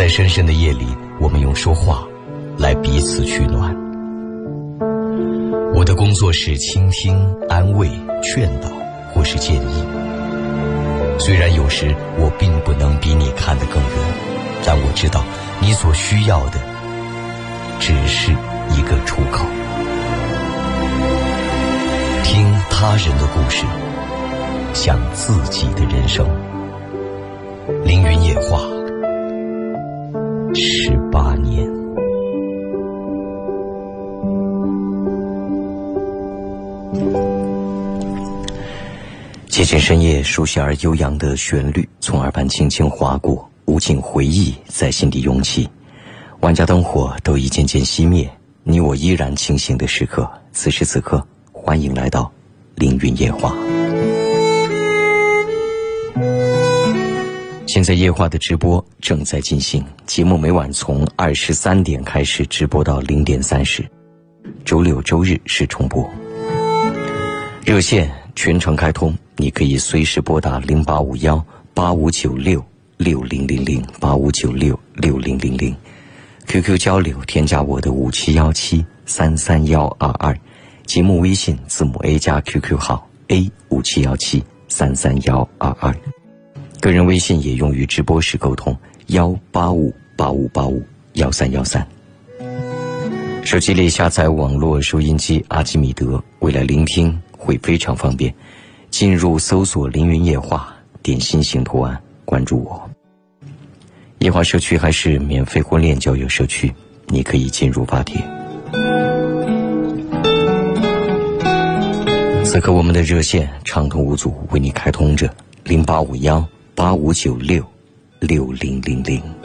在深深的夜里，我们用说话来彼此取暖。我的工作是倾听、安慰、劝导，或是建议。虽然有时我并不能比你看得更远，但我知道你所需要的只是一个出口。听他人的故事，想自己的人生。凌云夜话，十八年。接近深夜，熟悉而悠扬的旋律从耳畔轻轻划过，无尽回忆在心底涌起。万家灯火都一渐渐熄灭，你我依然清醒的时刻。此时此刻，欢迎来到凌云夜话。现在夜话的直播正在进行，节目每晚从二十三点开始直播到零点三十，周六周日是重播。热线全程开通，你可以随时拨打零八五幺八五九六六零零零八五九六六零零零，QQ 交流添加我的五七幺七三三幺二二，节目微信字母 A 加 QQ 号 A 五七幺七三三幺二二。个人微信也用于直播时沟通，幺八五八五八五幺三幺三。手机里下载网络收音机阿基米德，为了聆听会非常方便。进入搜索“凌云夜话”，点心形图案，关注我。夜话社区还是免费婚恋交友社区，你可以进入发帖。此刻我们的热线畅通无阻，为你开通着零八五幺。八五九六六零零零。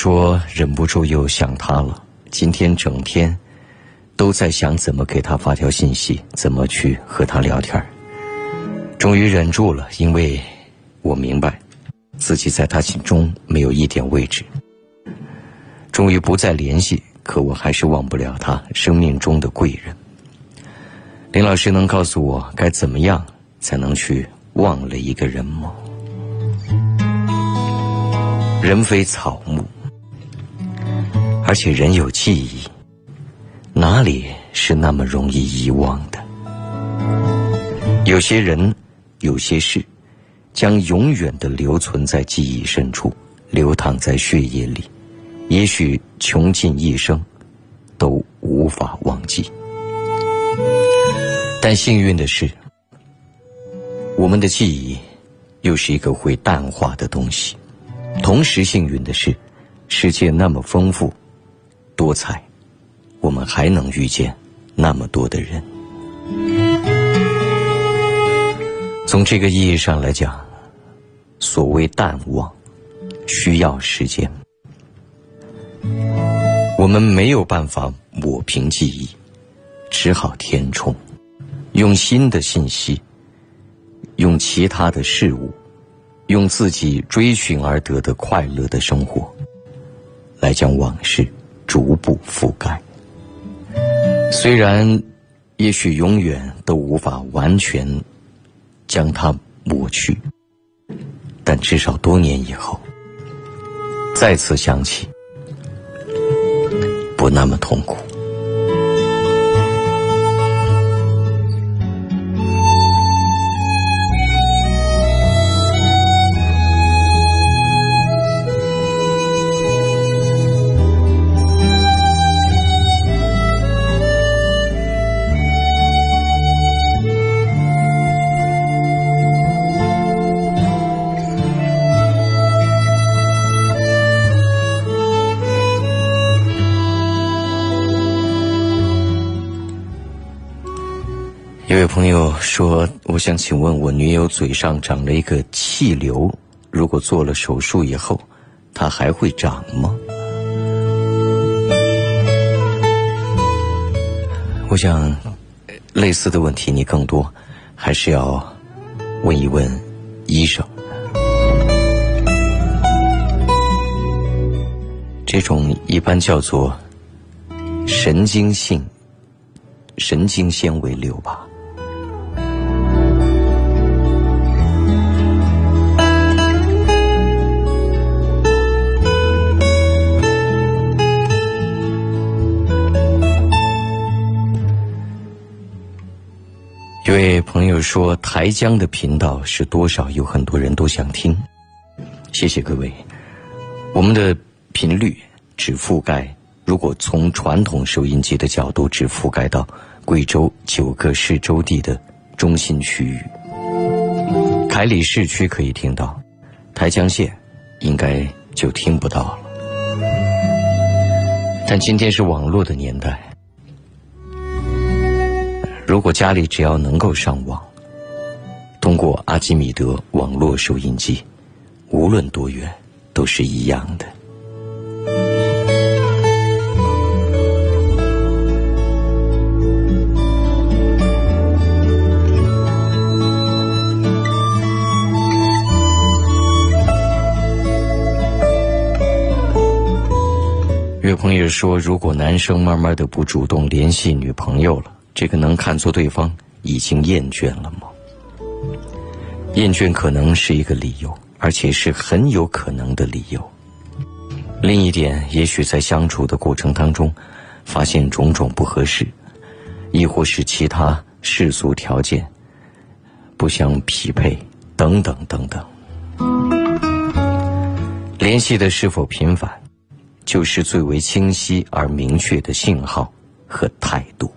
说忍不住又想他了，今天整天都在想怎么给他发条信息，怎么去和他聊天终于忍住了，因为我明白自己在他心中没有一点位置。终于不再联系，可我还是忘不了他生命中的贵人。林老师能告诉我该怎么样才能去忘了一个人吗？人非草，而且人有记忆，哪里是那么容易遗忘的？有些人，有些事，将永远的留存在记忆深处，流淌在血液里，也许穷尽一生，都无法忘记。但幸运的是，我们的记忆，又是一个会淡化的东西。同时，幸运的是，世界那么丰富、多彩，我们还能遇见那么多的人。从这个意义上来讲，所谓淡忘，需要时间。我们没有办法抹平记忆，只好填充，用新的信息，用其他的事物。用自己追寻而得的快乐的生活，来将往事逐步覆盖。虽然，也许永远都无法完全将它抹去，但至少多年以后，再次想起，不那么痛苦。有位朋友说：“我想请问，我女友嘴上长了一个气瘤，如果做了手术以后，它还会长吗？我想，类似的问题你更多还是要问一问医生。这种一般叫做神经性神经纤维瘤吧。一位朋友说：“台江的频道是多少？有很多人都想听。”谢谢各位。我们的频率只覆盖，如果从传统收音机的角度，只覆盖到贵州九个市州地的中心区域。凯里市区可以听到，台江县应该就听不到了。但今天是网络的年代。如果家里只要能够上网，通过阿基米德网络收音机，无论多远，都是一样的。有朋友说，如果男生慢慢的不主动联系女朋友了。这个能看作对方已经厌倦了吗？厌倦可能是一个理由，而且是很有可能的理由。另一点，也许在相处的过程当中，发现种种不合适，亦或是其他世俗条件不相匹配，等等等等。联系的是否频繁，就是最为清晰而明确的信号和态度。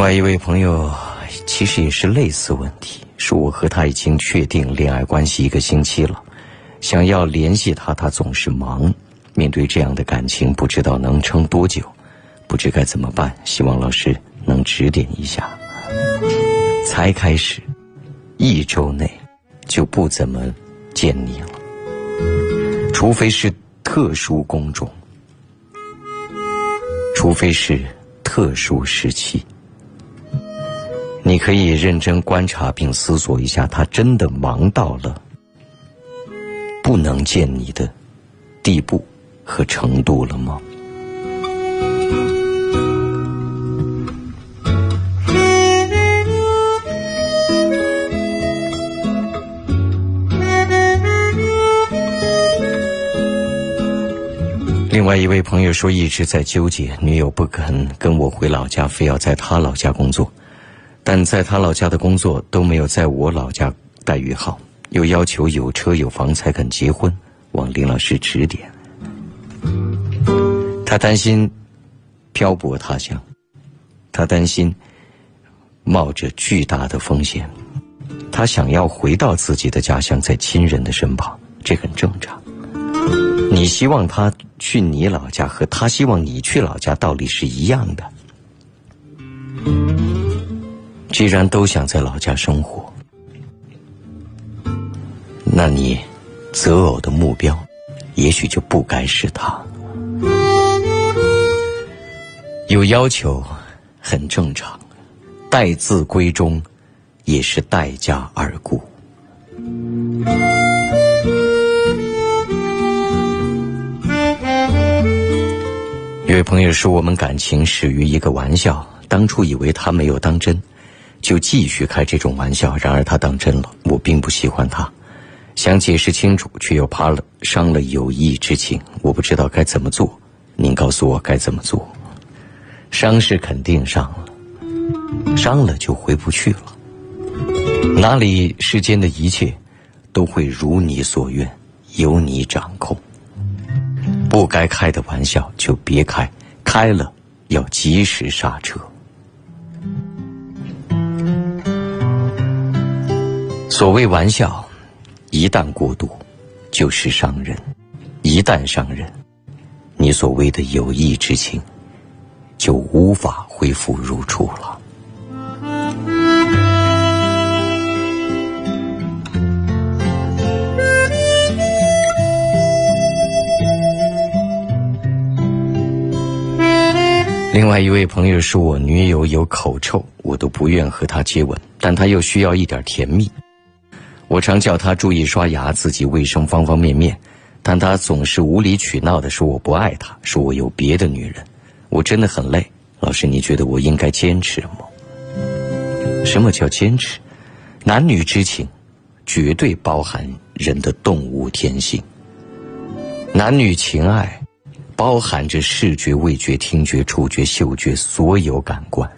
另外一位朋友，其实也是类似问题，说我和他已经确定恋爱关系一个星期了，想要联系他，他总是忙。面对这样的感情，不知道能撑多久，不知该怎么办，希望老师能指点一下。才开始，一周内就不怎么见你了，除非是特殊工种，除非是特殊时期。你可以认真观察并思索一下，他真的忙到了不能见你的地步和程度了吗？另外一位朋友说，一直在纠结，女友不肯跟我回老家，非要在他老家工作。但在他老家的工作都没有在我老家待遇好，又要求有车有房才肯结婚，望林老师指点。他担心漂泊他乡，他担心冒着巨大的风险，他想要回到自己的家乡，在亲人的身旁，这很正常。你希望他去你老家，和他希望你去老家，道理是一样的。既然都想在老家生活，那你择偶的目标，也许就不该是他。有要求很正常，待字闺中，也是待价而沽。有位朋友说，我们感情始于一个玩笑，当初以为他没有当真。就继续开这种玩笑，然而他当真了。我并不喜欢他，想解释清楚，却又怕了伤了友谊之情。我不知道该怎么做，您告诉我该怎么做。伤是肯定伤了，伤了就回不去了。哪里世间的一切都会如你所愿，由你掌控。不该开的玩笑就别开，开了要及时刹车。所谓玩笑，一旦过度，就是伤人；一旦伤人，你所谓的友谊之情，就无法恢复如初了。另外一位朋友说我女友有口臭，我都不愿和她接吻，但她又需要一点甜蜜。我常叫她注意刷牙，自己卫生方方面面，但她总是无理取闹的说我不爱她，说我有别的女人。我真的很累。老师，你觉得我应该坚持吗？什么叫坚持？男女之情，绝对包含人的动物天性。男女情爱。包含着视觉、味觉、听觉、触觉、嗅觉所有感官，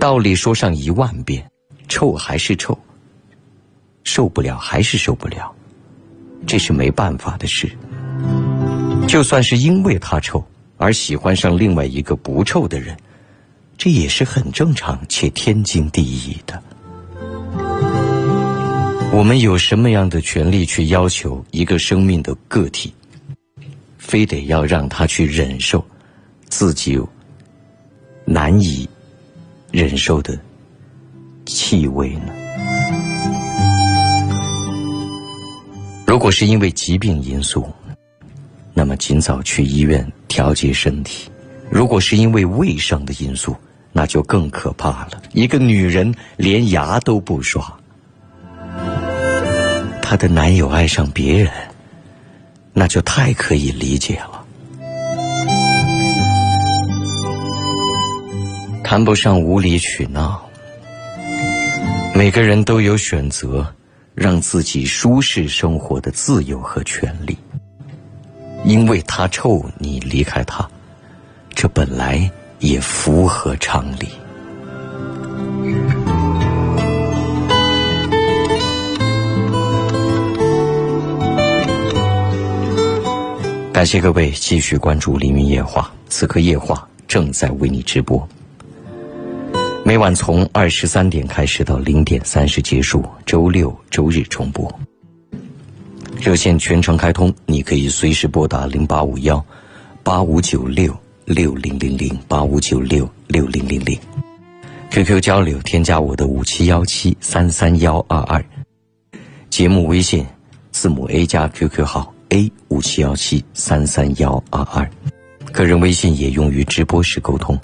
道理说上一万遍，臭还是臭，受不了还是受不了，这是没办法的事。就算是因为他臭而喜欢上另外一个不臭的人，这也是很正常且天经地义的。我们有什么样的权利去要求一个生命的个体？非得要让他去忍受自己难以忍受的气味呢？如果是因为疾病因素，那么尽早去医院调节身体；如果是因为卫生的因素，那就更可怕了。一个女人连牙都不刷，她的男友爱上别人。那就太可以理解了，谈不上无理取闹。每个人都有选择让自己舒适生活的自由和权利。因为他臭，你离开他，这本来也符合常理。感谢各位继续关注《凌云夜话》，此刻夜话正在为你直播。每晚从二十三点开始到零点三十结束，周六周日重播。热线全程开通，你可以随时拨打零八五幺八五九六六零零零八五九六六零零零。QQ 交流，添加我的五七幺七三三幺二二。节目微信字母 A 加 QQ 号。A 五七幺七三三幺二二，个人微信也用于直播时沟通，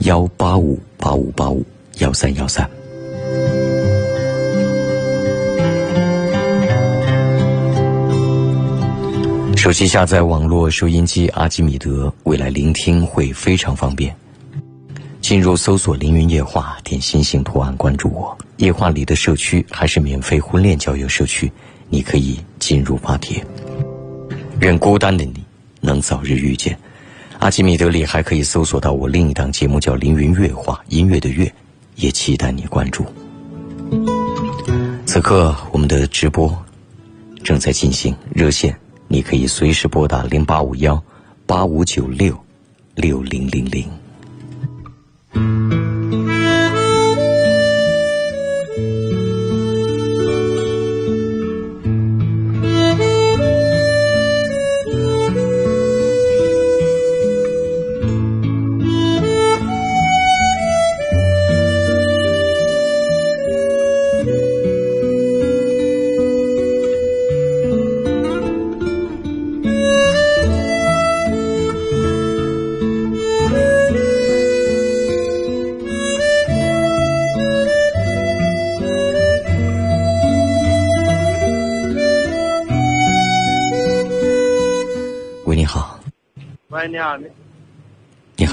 幺八五八五八五幺三幺三。手机下载网络收音机阿基米德，未来聆听会非常方便。进入搜索“凌云夜话”，点星星图案关注我。夜话里的社区还是免费婚恋交友社区，你可以进入发帖。愿孤单的你能早日遇见。阿基米德里还可以搜索到我另一档节目，叫《凌云乐话》，音乐的乐，也期待你关注。此刻我们的直播正在进行，热线你可以随时拨打零八五幺八五九六六零零零。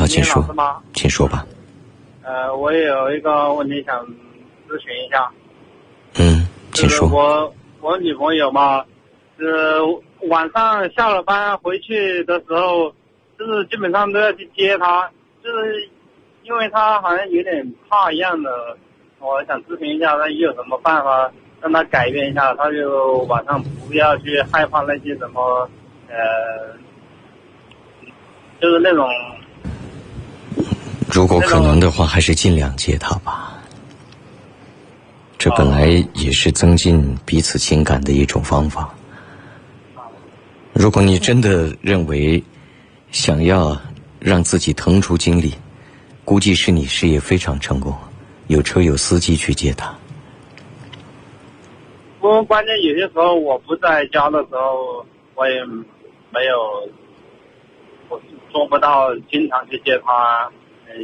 请说，请说吧。呃，我有一个问题想咨询一下。嗯，请说。我我女朋友嘛，呃晚上下了班回去的时候，就是基本上都要去接她，就是因为她好像有点怕一样的。我想咨询一下，她有什么办法让她改变一下？她就晚上不要去害怕那些什么呃。就是那种。如果可能的话，还是尽量接他吧。这本来也是增进彼此情感的一种方法。如果你真的认为想要让自己腾出精力，估计是你事业非常成功，有车有司机去接他。不过关键有些时候我不在家的时候，我也没有，我做不到经常去接他。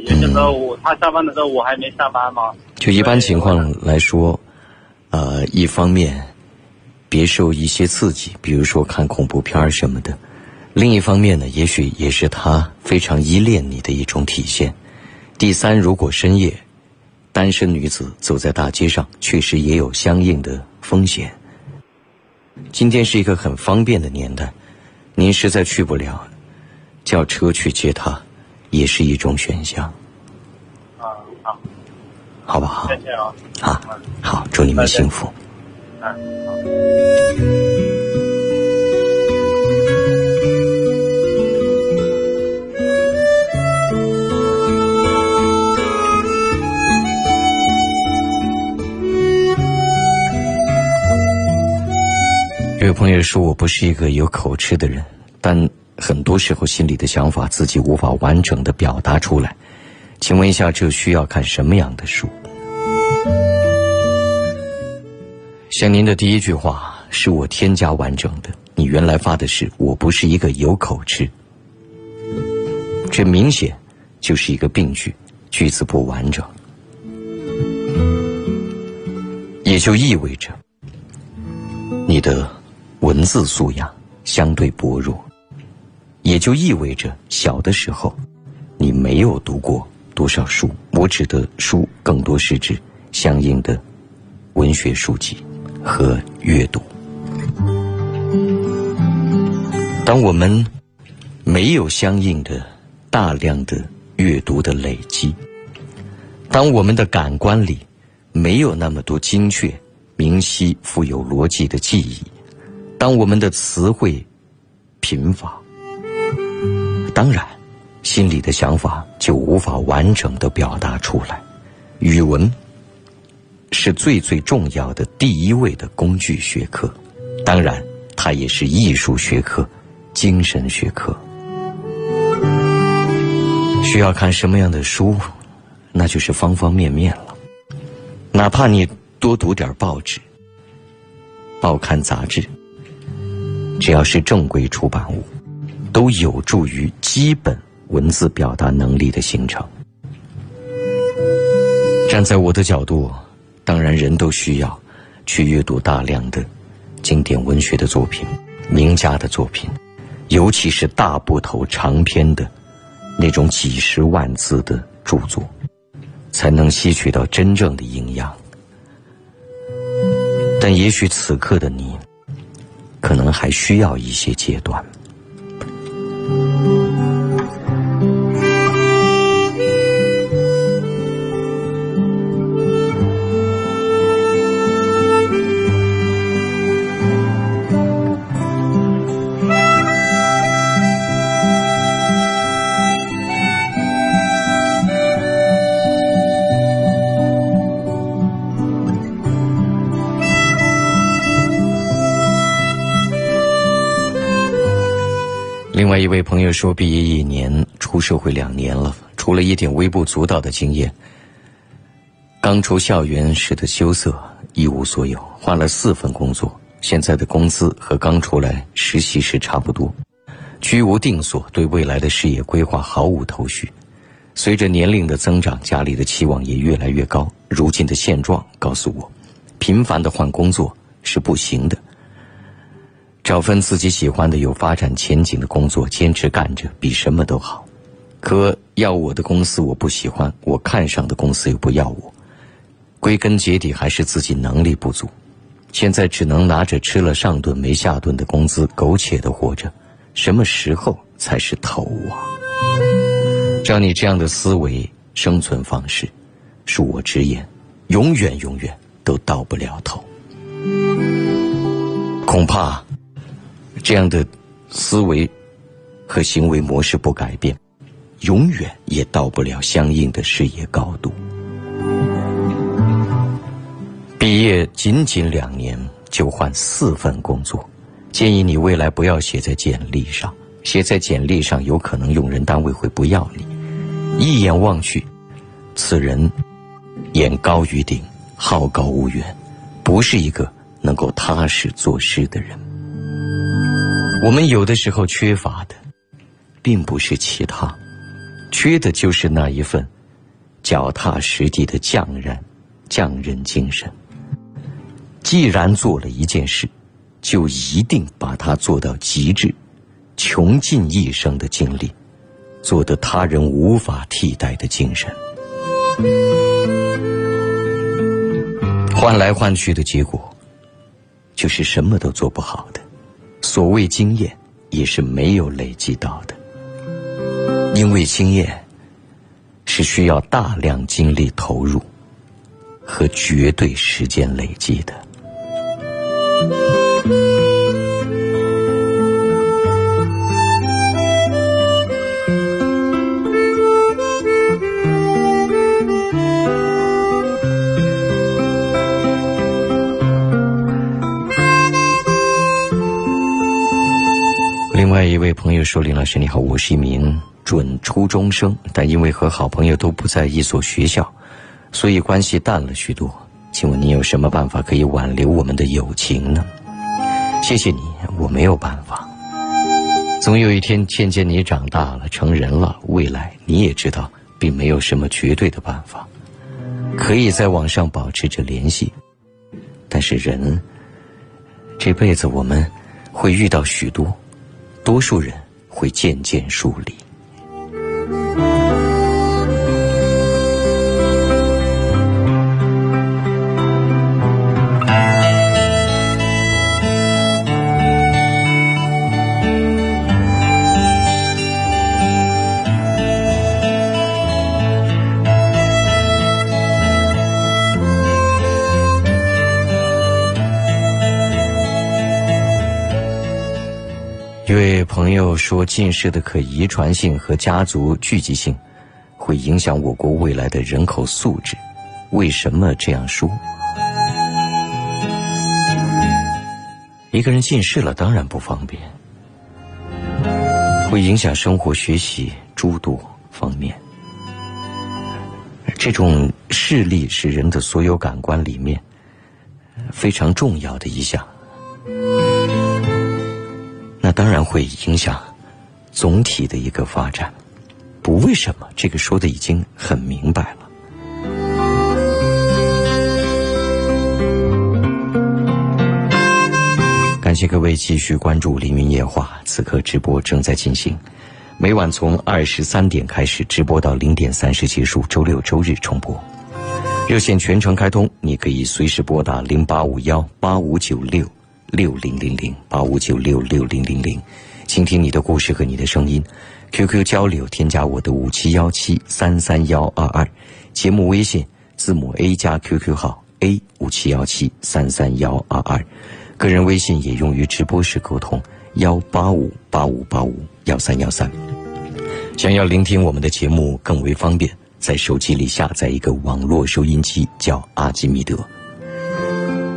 有些时候我他下班的时候我还没下班嘛。就一般情况来说，呃，一方面别受一些刺激，比如说看恐怖片什么的；另一方面呢，也许也是他非常依恋你的一种体现。第三，如果深夜单身女子走在大街上，确实也有相应的风险。今天是一个很方便的年代，您实在去不了，叫车去接她。也是一种选项。啊，好，好不好？谢谢啊。啊，好，祝你们幸福。嗯，好。有朋友说我不是一个有口吃的人，但。很多时候，心里的想法自己无法完整的表达出来。请问一下，这需要看什么样的书？像您的第一句话是我添加完整的，你原来发的是我不是一个有口吃，这明显就是一个病句，句子不完整，也就意味着你的文字素养相对薄弱。也就意味着，小的时候，你没有读过多少书。我指的书，更多是指相应的文学书籍和阅读。当我们没有相应的大量的阅读的累积，当我们的感官里没有那么多精确、明晰、富有逻辑的记忆，当我们的词汇贫乏。当然，心里的想法就无法完整的表达出来。语文是最最重要的第一位的工具学科，当然，它也是艺术学科、精神学科。需要看什么样的书，那就是方方面面了。哪怕你多读点报纸、报刊杂志，只要是正规出版物。都有助于基本文字表达能力的形成。站在我的角度，当然人都需要去阅读大量的经典文学的作品、名家的作品，尤其是大部头长篇的那种几十万字的著作，才能吸取到真正的营养。但也许此刻的你，可能还需要一些阶段。外一位朋友说，毕业一年，出社会两年了，除了一点微不足道的经验，刚出校园时的羞涩一无所有。换了四份工作，现在的工资和刚出来实习时差不多，居无定所，对未来的事业规划毫无头绪。随着年龄的增长，家里的期望也越来越高。如今的现状告诉我，频繁的换工作是不行的。找份自己喜欢的、有发展前景的工作，坚持干着，比什么都好。可要我的公司我不喜欢，我看上的公司又不要我。归根结底还是自己能力不足。现在只能拿着吃了上顿没下顿的工资，苟且的活着。什么时候才是头啊？照你这样的思维、生存方式，恕我直言，永远永远都到不了头。恐怕。这样的思维和行为模式不改变，永远也到不了相应的事业高度。毕业仅仅两年就换四份工作，建议你未来不要写在简历上，写在简历上有可能用人单位会不要你。一眼望去，此人眼高于顶，好高骛远，不是一个能够踏实做事的人。我们有的时候缺乏的，并不是其他，缺的就是那一份脚踏实地的匠人、匠人精神。既然做了一件事，就一定把它做到极致，穷尽一生的精力。做得他人无法替代的精神，换来换去的结果，就是什么都做不好的。所谓经验，也是没有累积到的，因为经验是需要大量精力投入和绝对时间累积的。朋友说：“林老师你好，我是一名准初中生，但因为和好朋友都不在一所学校，所以关系淡了许多。请问你有什么办法可以挽留我们的友情呢？谢谢你，我没有办法。总有一天，渐渐你长大了，成人了，未来你也知道，并没有什么绝对的办法，可以在网上保持着联系。但是人这辈子，我们会遇到许多。”多数人会渐渐疏离。朋友说，近视的可遗传性和家族聚集性，会影响我国未来的人口素质。为什么这样说？一个人近视了，当然不方便，会影响生活、学习诸多方面。这种视力是人的所有感官里面非常重要的一项。会影响总体的一个发展，不为什么？这个说的已经很明白了。感谢各位继续关注《凌云夜话》，此刻直播正在进行，每晚从二十三点开始直播到零点三十结束，周六周日重播。热线全程开通，你可以随时拨打零八五幺八五九六。六零零零八五九六六零零零，倾听你的故事和你的声音。QQ 交流，添加我的五七幺七三三幺二二。节目微信字母 A 加 QQ 号 A 五七幺七三三幺二二。个人微信也用于直播时沟通，幺八五八五八五幺三幺三。想要聆听我们的节目更为方便，在手机里下载一个网络收音机，叫阿基米德。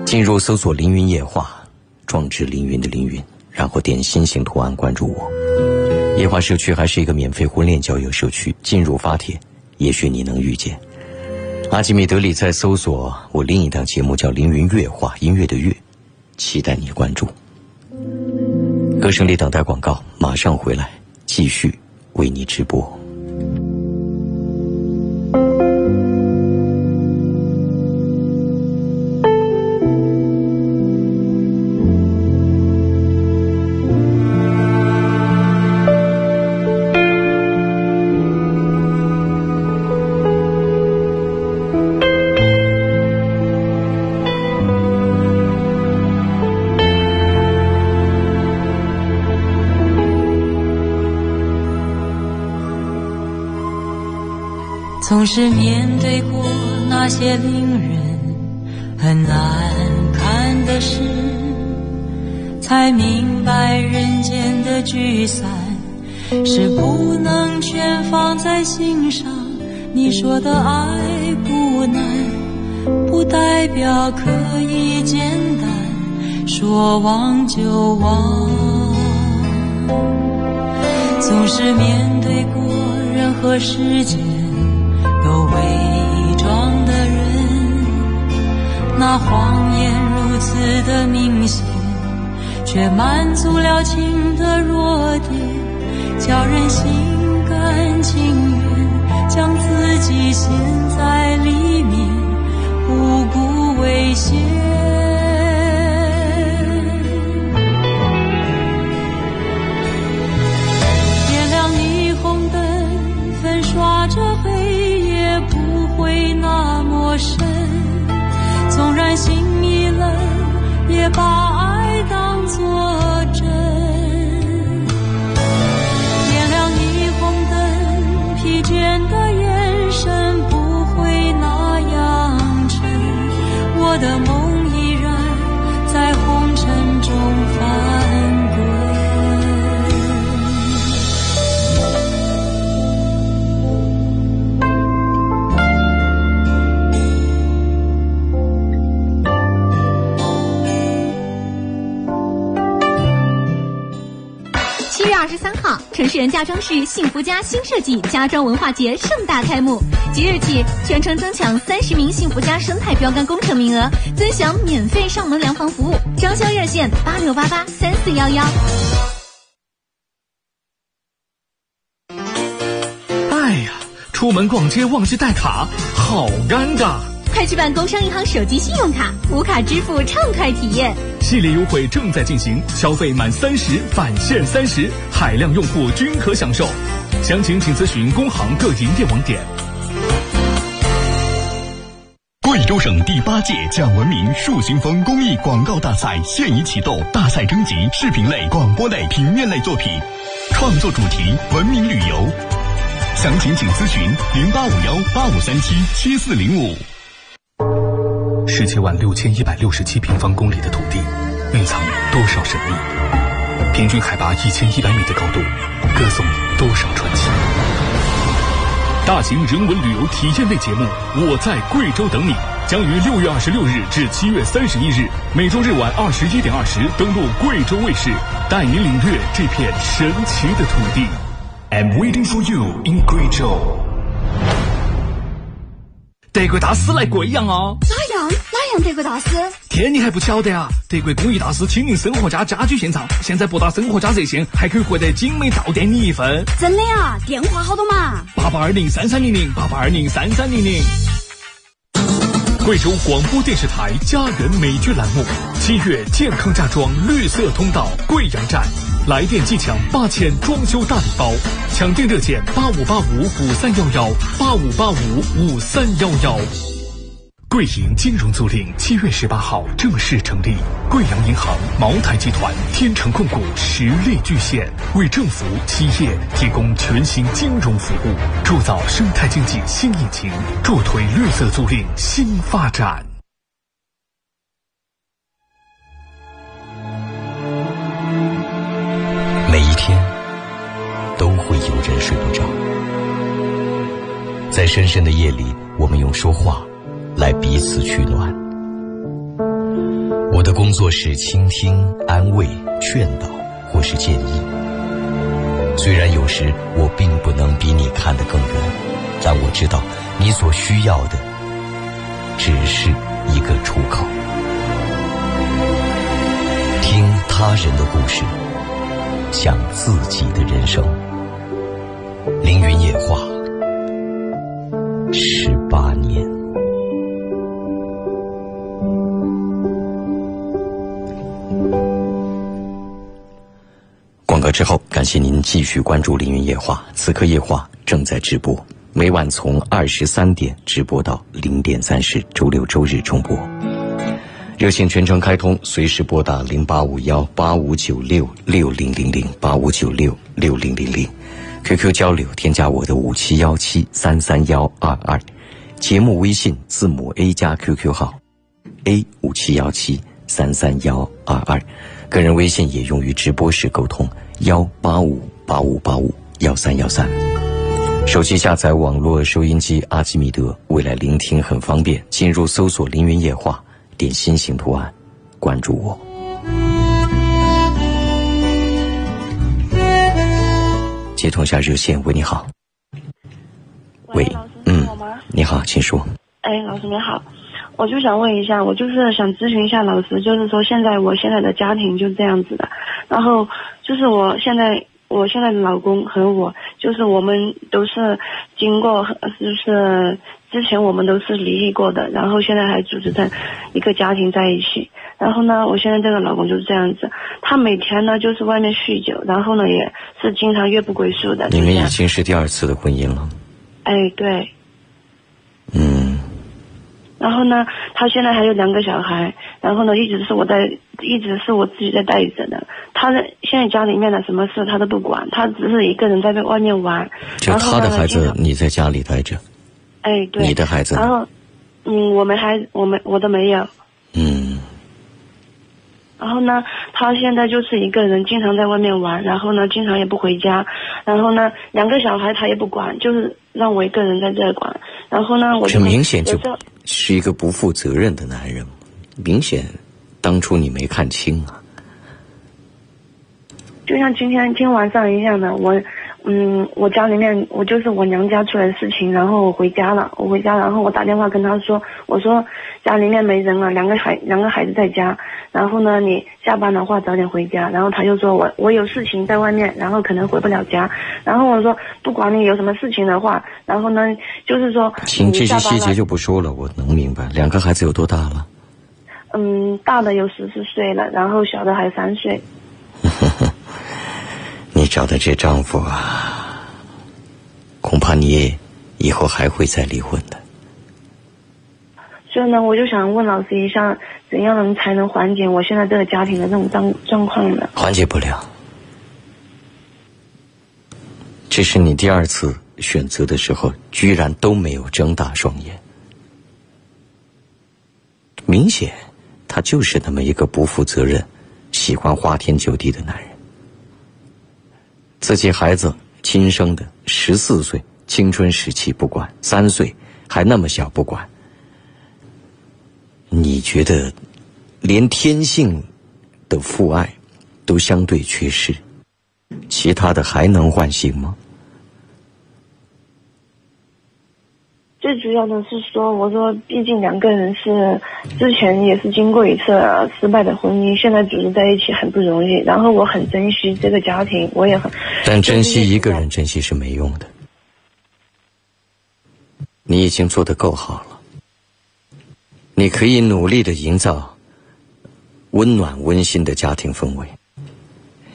进入搜索“凌云夜话”。壮志凌云的凌云，然后点心形图案关注我。夜话社区还是一个免费婚恋交友社区，进入发帖，也许你能遇见。阿基米德里在搜索我另一档节目叫《凌云乐话》，音乐的乐，期待你关注。歌声里等待广告，马上回来继续为你直播。忘就忘。总是面对过任何时间都伪装的人，那谎言如此的明显。却满足了情的弱点，叫人心甘情愿将自己陷在里面，不顾危险。这黑夜，不会那么深。纵然心已冷，也罢城市人家装饰幸福家新设计家装文化节盛大开幕，即日起全程增抢三十名幸福家生态标杆工程名额，尊享免费上门量房服务。装修热线八六八八三四幺幺。哎呀，出门逛街忘记带卡，好尴尬。快去办工商银行手机信用卡，无卡支付畅快体验。系列优惠正在进行，消费满三十返现三十，海量用户均可享受。详情请咨询工行各营业网点。贵州省第八届讲文明树新风公益广告大赛现已启动，大赛征集视频类、广播类、平面类作品，创作主题文明旅游。详情请咨询零八五幺八五三七七四零五。十七万六千一百六十七平方公里的土地，蕴藏多少神秘？平均海拔一千一百米的高度，歌颂多少传奇？大型人文旅游体验类节目《我在贵州等你》，将于六月二十六日至七月三十一日，每周日晚二十一点二十登陆贵州卫视，带你领略这片神奇的土地。I'm waiting for you in 贵州。德国大师来贵阳哦！德国大师？天，你还不晓得啊？德国工艺大师亲临生活家家居现场，现在拨打生活家热线还可以获得精美到店礼一份。真的啊？电话好多嘛？八八二零三三零零，八八二零三三零零。贵州广播电视台家人美居栏目，七月健康家装绿色通道贵阳站。来电即抢八千装修大礼包，抢订热线八五八五五三幺幺八五八五五三幺幺。贵银金融租赁七月十八号正式成立，贵阳银行、茅台集团、天成控股实力巨献，为政府、企业提供全新金融服务，铸造生态经济新引擎，助推绿色租赁新发展。每一天都会有人睡不着，在深深的夜里，我们用说话来彼此取暖。我的工作是倾听、安慰、劝导或是建议。虽然有时我并不能比你看得更远，但我知道你所需要的只是一个出口。听他人的故事。想自己的人生，凌云夜话，十八年。之后，感谢您继续关注凌云夜话。此刻夜话正在直播，每晚从二十三点直播到零点三十，周六周日重播。热线全程开通，随时拨打零八五幺八五九六六零零零八五九六六零零零，QQ 交流添加我的五七幺七三三幺二二，节目微信字母 A 加 QQ 号，A 五七幺七三三幺二二，个人微信也用于直播时沟通，幺八五八五八五幺三幺三。手机下载网络收音机阿基米德，未来聆听很方便。进入搜索“凌云夜话”，点心形图案，关注我。接通下热线，喂，你好。喂，嗯，你好，请说。哎，老师你好，我就想问一下，我就是想咨询一下老师，就是说现在我现在的家庭就这样子的，然后就是我现在。我现在的老公和我，就是我们都是经过，就是之前我们都是离异过的，然后现在还组织在一个家庭在一起。然后呢，我现在这个老公就是这样子，他每天呢就是外面酗酒，然后呢也是经常夜不归宿的。你们已经是第二次的婚姻了。哎，对。嗯。然后呢，他现在还有两个小孩，然后呢，一直是我在，一直是我自己在带着的。他的现在家里面的什么事他都不管，他只是一个人在在外面玩。就他的孩子，你在家里待着。哎，对。你的孩子。然后，嗯，我们还，我们我都没有。嗯。然后呢，他现在就是一个人，经常在外面玩，然后呢，经常也不回家，然后呢，两个小孩他也不管，就是让我一个人在这管。然后呢，我就明显就是一个不负责任的男人，明显当初你没看清啊。就像今天今天晚上一样的，我。嗯，我家里面我就是我娘家出来的事情，然后我回家了，我回家，然后我打电话跟他说，我说家里面没人了，两个孩两个孩子在家，然后呢你下班的话早点回家，然后他就说我我有事情在外面，然后可能回不了家，然后我说不管你有什么事情的话，然后呢就是说行这些细节就不说了，我能明白，两个孩子有多大了？嗯，大的有十四岁了，然后小的还三岁。你找的这丈夫啊，恐怕你以后还会再离婚的。所以呢，我就想问老师一下，怎样能才能缓解我现在这个家庭的这种状状况呢？缓解不了，这是你第二次选择的时候，居然都没有睁大双眼。明显，他就是那么一个不负责任、喜欢花天酒地的男人。自己孩子亲生的，十四岁青春时期不管，三岁还那么小不管。你觉得，连天性的父爱都相对缺失，其他的还能唤醒吗？最主要的是说，我说，毕竟两个人是之前也是经过一次失败的婚姻，现在组织在一起很不容易。然后我很珍惜这个家庭，我也很。但珍惜一个人，珍惜是没用的。你已经做得够好了，你可以努力的营造温暖温馨的家庭氛围，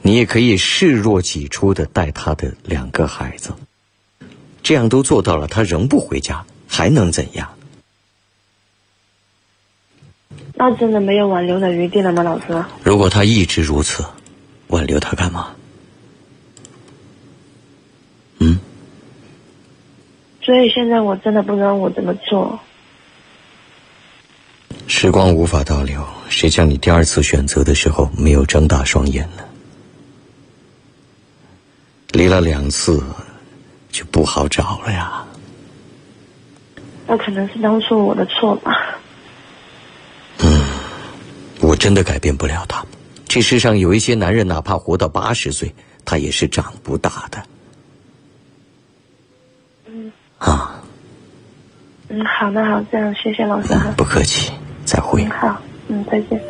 你也可以视若己出的带他的两个孩子，这样都做到了，他仍不回家。还能怎样？那真的没有挽留的余地了吗，老师？如果他一直如此，挽留他干嘛？嗯。所以现在我真的不知道我怎么做。时光无法倒流，谁叫你第二次选择的时候没有睁大双眼呢？离了两次，就不好找了呀。那可能是当初我的错吧。嗯，我真的改变不了他。这世上有一些男人，哪怕活到八十岁，他也是长不大的。嗯。啊。嗯，好的，好，这样，谢谢老师哈。不客气，再会。好，嗯，再见。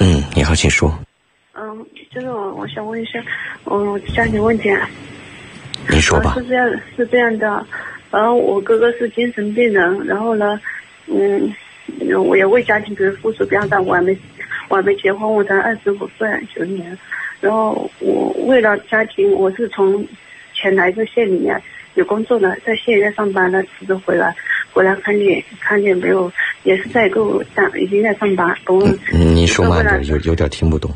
嗯，你好，请说。嗯，就是我，我想问一下，嗯，家庭问题。你说吧。是这样，是这样的，然后我哥哥是精神病人，然后呢，嗯，我也为家庭给付出比较大，我还没，我还没结婚，我才二十五岁，九年，然后我为了家庭，我是从前来自县里面有工作的，在县里面上班了，辞职回来。回来看见，看见没有，也是在给我上，已经在上班。我你说慢点，有有点听不懂。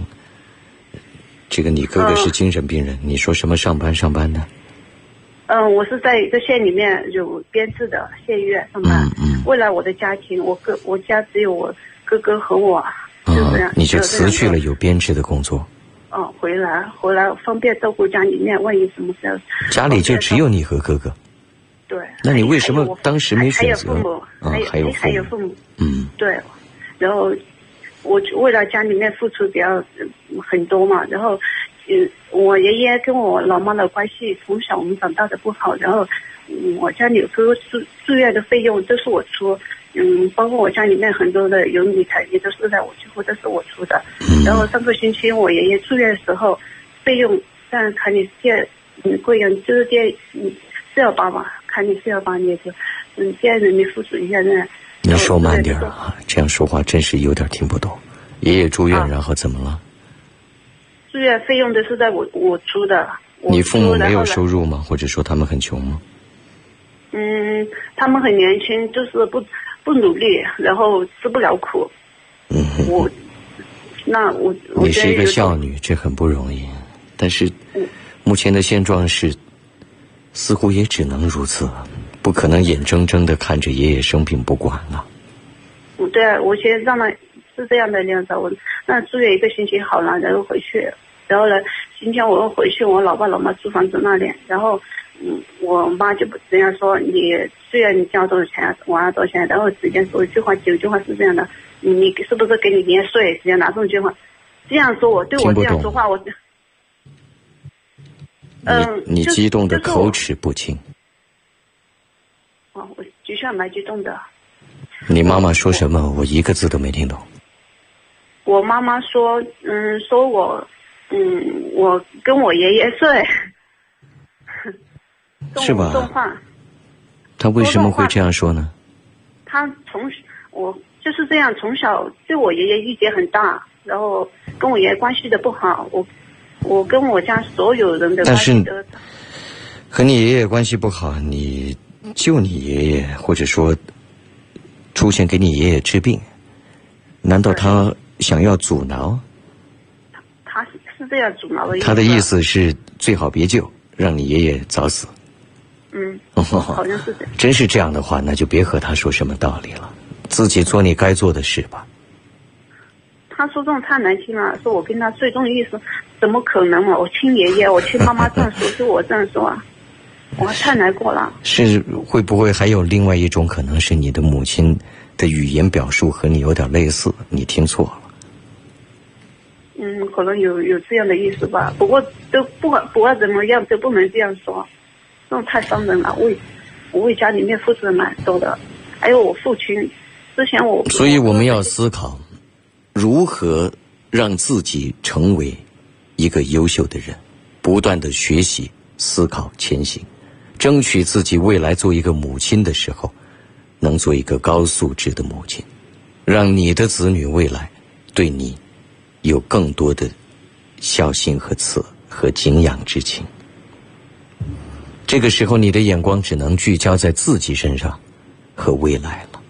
这个你哥哥是精神病人，你说什么上班上班的？嗯，我是在一个县里面有编制的县医院上班。嗯嗯为了我的家庭，我哥我家只有我哥哥和我，就这样。啊，你就辞去了有编制的工作，嗯，回来回来方便照顾家里面，万一什么事。家里就只有你和哥哥。对。那你为什么当时没选择还有父母，啊还有还有还有父母。嗯对，然后我为了家里面付出比较呃很多嘛，然后嗯，我爷爷跟我老妈的关系从小我们长大的不好，然后嗯，我家里有时候住住院的费用都是我出，嗯，包括我家里面很多的有理财也都是在我几乎都是我出的，嗯然后上个星期我爷爷住院的时候，费用但看你借嗯贵阳就是借嗯四幺八嘛，看你是要把你也就嗯家人民付出一下那。你说慢点儿啊，这样说话真是有点听不懂。爷爷住院，然后怎么了？住院费用都是在我我出的。我你父母没有收入吗？或者说他们很穷吗？嗯，他们很年轻，就是不不努力，然后吃不了苦。嗯哼，我那我我你是一个孝女，这很不容易。但是嗯目前的现状是，似乎也只能如此，不可能眼睁睁的看着爷爷生病不管了。嗯对啊，我先让他是这样的样子，我那住院一个星期好了，然后回去，然后呢，今天我又回去我老爸老妈租房子那里，然后嗯，我妈就不这样说，你虽然你交多少钱，我要多少钱，然后直接说一句话，有句话是这样的，你是不是给你年税？直接拿这句话，这样说我对我这样说话，我嗯，你你激动的口齿不清。哦，我的确蛮激动的。你妈妈说什么？我一个字都没听懂。我妈妈说，嗯，说我，嗯，我跟我爷爷睡，是吧动画。他。为什么会这样说呢？他从我就是这样，从小对我爷爷意见很大，然后跟我爷爷关系的不好。我我跟我家所有人的关但是系都和你爷爷关系不好，你救你爷爷，或者说出钱给你爷爷治病，难道他想要阻挠？他是是这样阻挠的意思。他的意，思是最好别救，让你爷爷早死。嗯，好像是这样。真是这样的话，那就别和他说什么道理了，自己做你该做的事吧。他说这种太难听了，说我跟他最终的意思怎么可能嘛？我亲爷爷，我亲妈妈这样说，就我这样说啊，我太难过了。是会不会还有另外一种可能是你的母亲的语言表述和你有点类似，你听错了？嗯，可能有有这样的意思吧。不过都不管不管怎么样，都不能这样说，这种太伤人了。为我为家里面付出的蛮多的，还有我父亲，之前我所以我们要思考，如何让自己成为一个优秀的人，不断的学习、思考、前行，争取自己未来做一个母亲的时候，能做一个高素质的母亲，让你的子女未来对你有更多的孝心和慈和敬仰之情。这个时候，你的眼光只能聚焦在自己身上和未来了。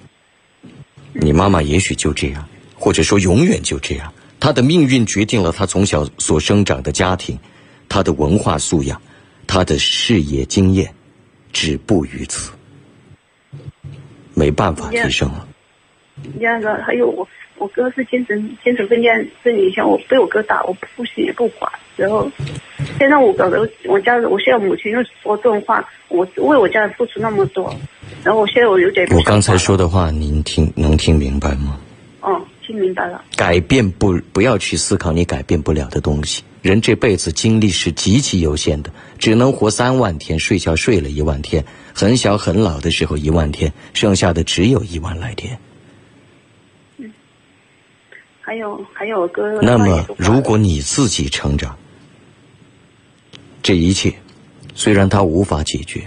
你妈妈也许就这样，或者说永远就这样。她的命运决定了他从小所生长的家庭，他的文化素养，他的事业经验，止步于此，没办法提升了。第二个还有我我哥是精神精神分裂症，以前我被我哥打，我父亲也不管，然后现在我搞得我家我现在母亲又说这种话，我为我家人付出那么多，然后我现在我有点我刚才说的话，您听能听明白吗？哦，听明白了，改变不不要去思考你改变不了的东西。人这辈子精力是极其有限的，只能活三万天，睡觉睡了一万天，很小很老的时候一万天，剩下的只有一万来天。还有还有我哥那么如果你自己成长，这一切虽然它无法解决，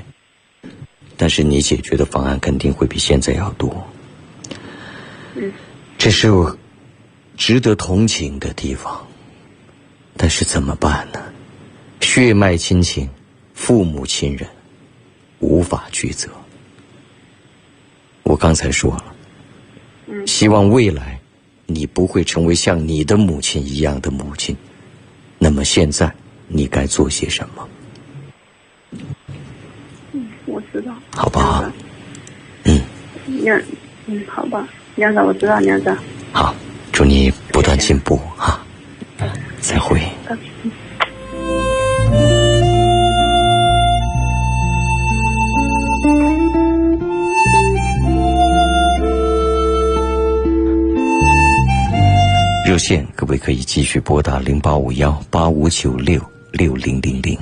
但是你解决的方案肯定会比现在要多。嗯，这是我值得同情的地方，但是怎么办呢？血脉亲情、父母亲人，无法抉择。我刚才说了，嗯希望未来你不会成为像你的母亲一样的母亲，那么现在你该做些什么？嗯，我知道。好不好？嗯。那，嗯，好吧，娘子，我知道，娘子。好，祝你不断进步啊！再会。热线，各位可以继续拨打零八五幺八五九六六零零零。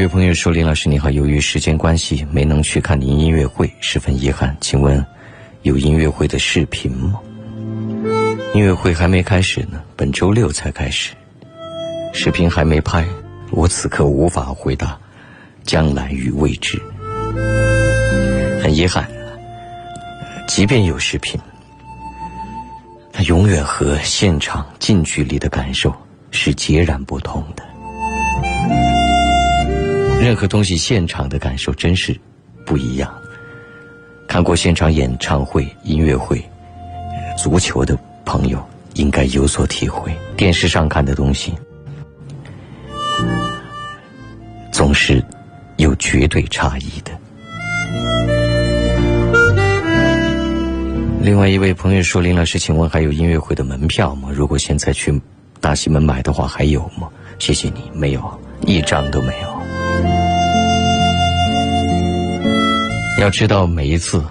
有朋友说：“林老师你好，由于时间关系没能去看您音乐会，十分遗憾。请问有音乐会的视频吗？音乐会还没开始呢，本周六才开始，视频还没拍，我此刻无法回答。”将来与未知，很遗憾，即便有视频，它永远和现场近距离的感受是截然不同的。任何东西现场的感受真是不一样。看过现场演唱会、音乐会、足球的朋友应该有所体会。电视上看的东西，总是。有绝对差异的。另外一位朋友说：“林老师，请问还有音乐会的门票吗？如果现在去大西门买的话，还有吗？”谢谢你，没有，一张都没有。要知道，每一次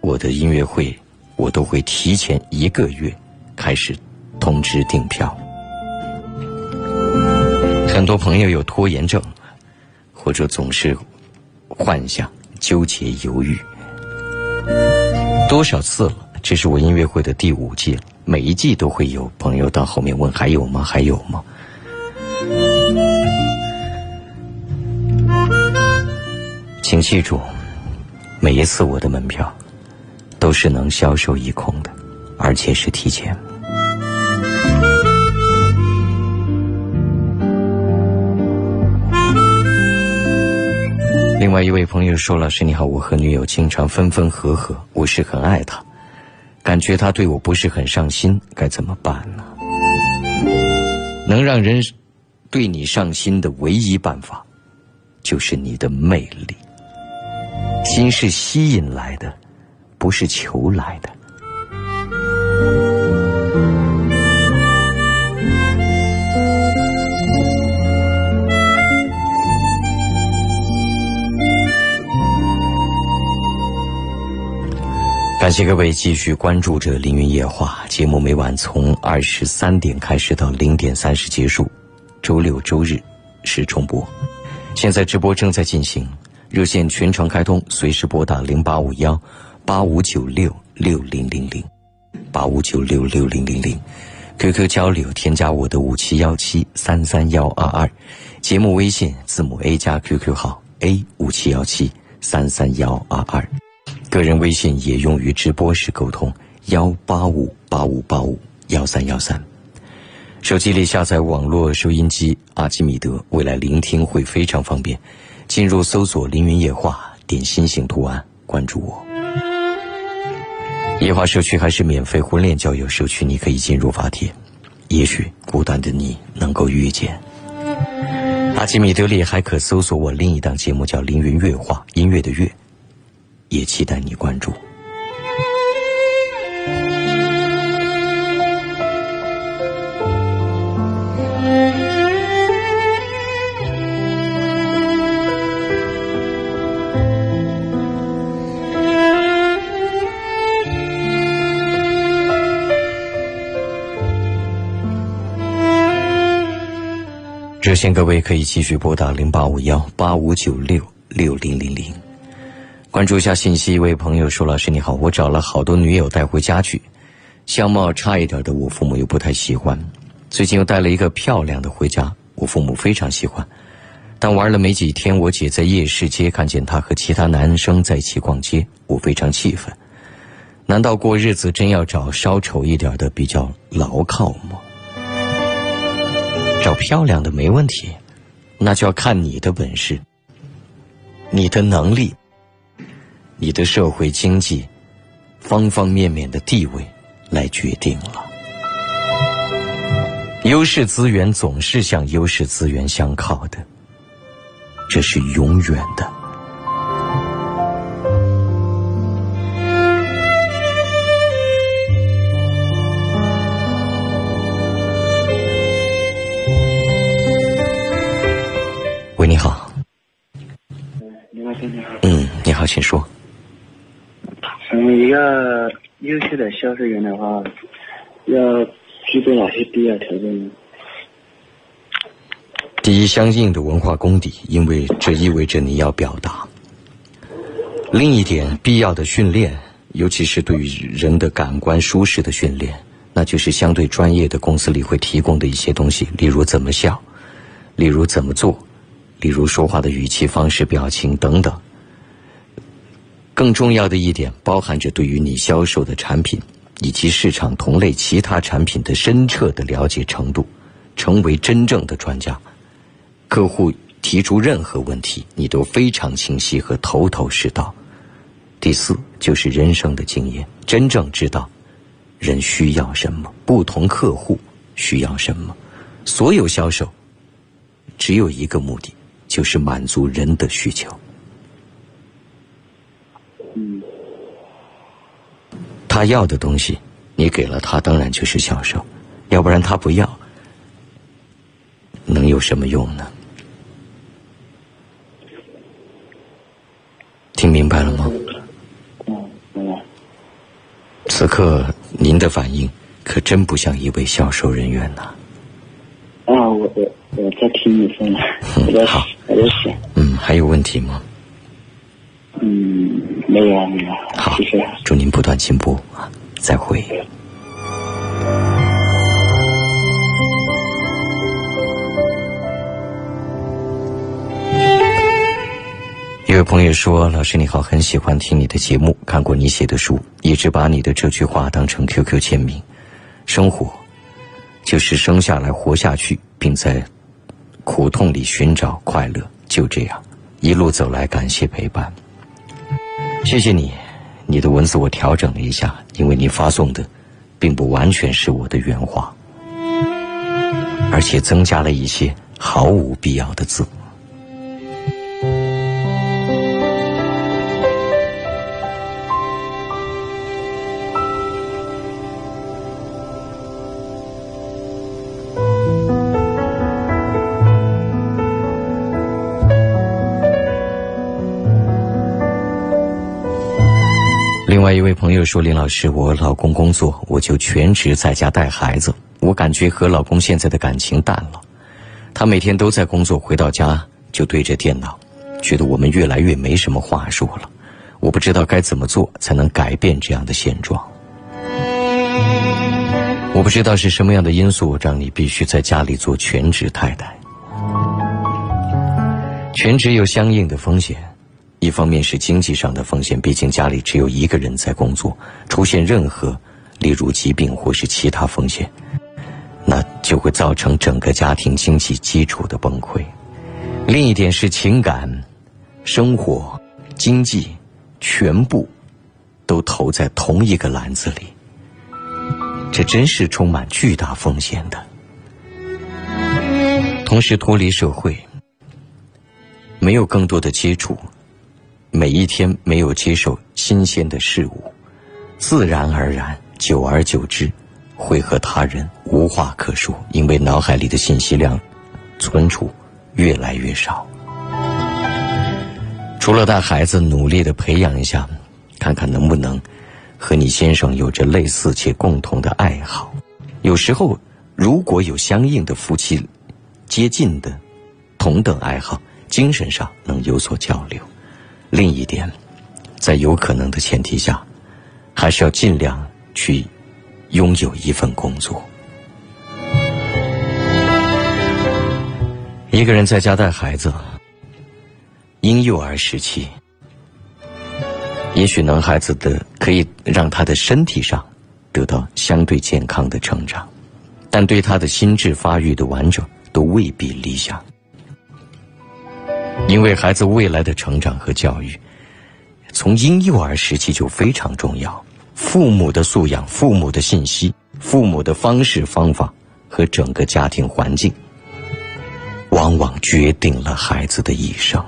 我的音乐会，我都会提前一个月开始通知订票。很多朋友有拖延症。或者总是幻想、纠结、犹豫，多少次了？这是我音乐会的第五季了。每一季都会有朋友到后面问：“还有吗？还有吗？”请记住，每一次我的门票都是能销售一空的，而且是提前。另外一位朋友说：“老师你好，我和女友经常分分合合，我是很爱她，感觉她对我不是很上心，该怎么办呢？能让人对你上心的唯一办法，就是你的魅力。心是吸引来的，不是求来的。”感谢各位继续关注着《凌云夜话》节目，每晚从二十三点开始到零点三十结束，周六周日是重播。现在直播正在进行，热线全程开通，随时拨打零八五幺八五九六六零零零八五九六六零零零，QQ 交流添加我的五七幺七三三幺二二，节目微信字母 A 加 QQ 号 A 五七幺七三三幺二二。个人微信也用于直播时沟通，幺八五八五八五幺三幺三。手机里下载网络收音机阿基米德，未来聆听会非常方便。进入搜索“凌云夜话”，点心形图案，关注我。夜话社区还是免费婚恋交友社区，你可以进入发帖，也许孤单的你能够遇见。阿基米德里还可搜索我另一档节目，叫“凌云月话”，音乐的乐。也期待你关注。热线各位可以继续拨打零八五幺八五九六六零零零。关注一下信息，一位朋友说：“老师你好，我找了好多女友带回家去，相貌差一点的我父母又不太喜欢。最近又带了一个漂亮的回家，我父母非常喜欢。但玩了没几天，我姐在夜市街看见她和其他男生在一起逛街，我非常气愤。难道过日子真要找稍丑一点的比较牢靠吗？找漂亮的没问题，那就要看你的本事，你的能力。”你的社会经济方方面面的地位来决定了。优势资源总是向优势资源相靠的，这是永远的。你好。你好，先生。嗯，你好，请说。成为一个优秀的销售员的话，要具备哪些必要条件呢？第一，相应的文化功底，因为这意味着你要表达。另一点，必要的训练，尤其是对于人的感官舒适的训练，那就是相对专业的公司里会提供的一些东西，例如怎么笑，例如怎么做。例如说话的语气、方式、表情等等。更重要的一点，包含着对于你销售的产品以及市场同类其他产品的深彻的了解程度，成为真正的专家。客户提出任何问题，你都非常清晰和头头是道。第四，就是人生的经验，真正知道人需要什么，不同客户需要什么。所有销售只有一个目的。就是满足人的需求。他要的东西，你给了他，当然就是销售；要不然他不要，能有什么用呢？听明白了吗？嗯，此刻您的反应可真不像一位销售人员呐。啊，我我听你说呢。好。嗯，还有问题吗？嗯，没有啊，没有。好，谢谢。祝您不断进步啊！再会。一位朋友说：“老师你好，很喜欢听你的节目，看过你写的书，一直把你的这句话当成 QQ 签名。生活就是生下来活下去，并在。”苦痛里寻找快乐，就这样一路走来，感谢陪伴。谢谢你，你的文字我调整了一下，因为你发送的并不完全是我的原话，而且增加了一些毫无必要的字。另外一位朋友说：“林老师，我老公工作，我就全职在家带孩子。我感觉和老公现在的感情淡了，他每天都在工作，回到家就对着电脑，觉得我们越来越没什么话说了。我不知道该怎么做才能改变这样的现状。我不知道是什么样的因素让你必须在家里做全职太太。全职有相应的风险。”一方面是经济上的风险，毕竟家里只有一个人在工作，出现任何，例如疾病或是其他风险，那就会造成整个家庭经济基础的崩溃。另一点是情感、生活、经济，全部都投在同一个篮子里，这真是充满巨大风险的。同时脱离社会，没有更多的接触。每一天没有接受新鲜的事物，自然而然，久而久之，会和他人无话可说，因为脑海里的信息量存储越来越少。除了带孩子，努力的培养一下，看看能不能和你先生有着类似且共同的爱好。有时候，如果有相应的夫妻接近的同等爱好，精神上能有所交流。另一点，在有可能的前提下，还是要尽量去拥有一份工作。一个人在家带孩子，婴幼儿时期，也许男孩子的可以让他的身体上得到相对健康的成长，但对他的心智发育的完整都未必理想。因为孩子未来的成长和教育，从婴幼儿时期就非常重要。父母的素养、父母的信息、父母的方式方法和整个家庭环境，往往决定了孩子的一生。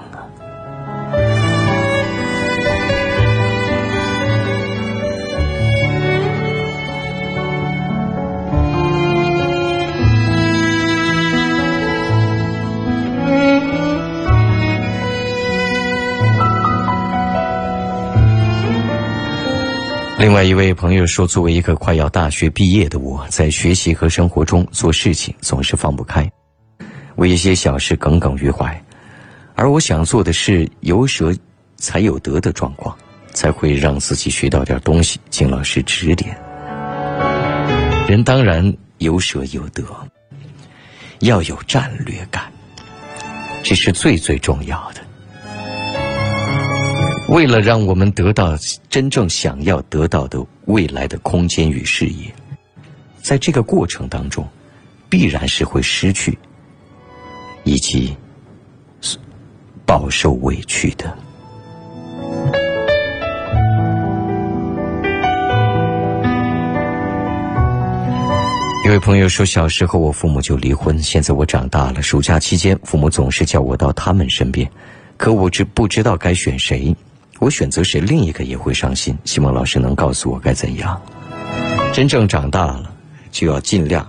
另外一位朋友说：“作为一个快要大学毕业的我，在学习和生活中做事情总是放不开，为一些小事耿耿于怀。而我想做的是有舍才有得的状况，才会让自己学到点东西。请老师指点。人当然有舍有得，要有战略感，这是最最重要的。”为了让我们得到真正想要得到的未来的空间与视野，在这个过程当中，必然是会失去以及饱受委屈的。一位朋友说：“小时候我父母就离婚，现在我长大了，暑假期间父母总是叫我到他们身边，可我知不知道该选谁？”我选择谁，另一个也会伤心。希望老师能告诉我该怎样。真正长大了，就要尽量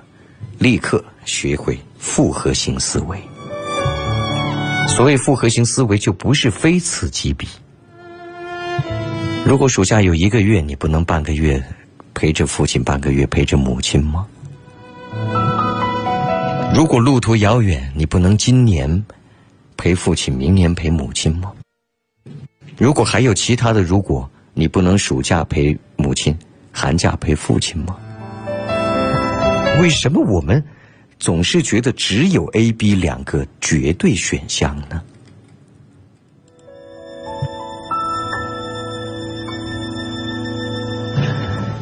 立刻学会复合型思维。所谓复合型思维，就不是非此即彼。如果暑假有一个月，你不能半个月陪着父亲，半个月陪着母亲吗？如果路途遥远，你不能今年陪父亲，明年陪母亲吗？如果还有其他的，如果你不能暑假陪母亲，寒假陪父亲吗？为什么我们总是觉得只有 A、B 两个绝对选项呢？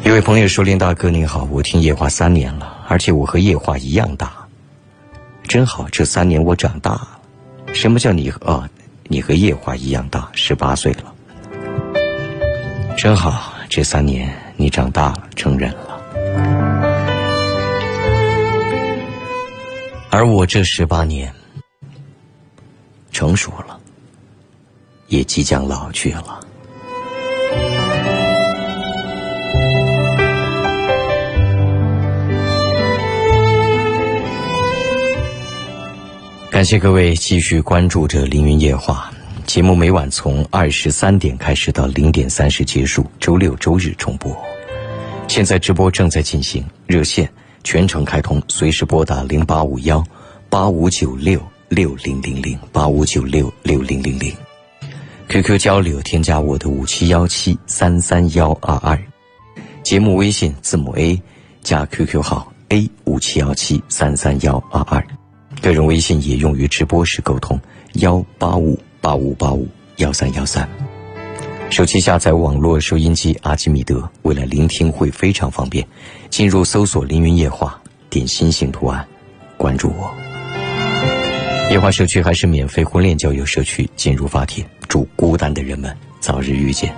一位朋友说：“林大哥您好，我听夜话三年了，而且我和夜话一样大，真好。这三年我长大了。什么叫你啊？”你和夜华一样大，十八岁了，真好。这三年你长大了，成人了，而我这十八年成熟了，也即将老去了。感谢各位继续关注着《凌云夜话》节目，每晚从二十三点开始到零点三十结束，周六周日重播。现在直播正在进行，热线全程开通，随时拨打零八五幺八五九六六零零零八五九六六零零零。QQ 交流，添加我的五七幺七三三幺二二。节目微信字母 A 加 QQ 号 A 五七幺七三三幺二二。个人微信也用于直播时沟通，幺八五八五八五幺三幺三。手机下载网络收音机阿基米德，为了聆听会非常方便。进入搜索“凌云夜话”，点心形图案，关注我。夜话社区还是免费婚恋交友社区，进入发帖，祝孤单的人们早日遇见。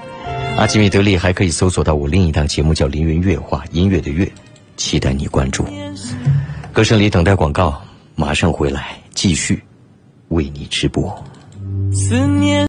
阿基米德里还可以搜索到我另一档节目，叫《凌云乐话》，音乐的乐，期待你关注。歌声里等待广告。马上回来，继续为你直播。思念。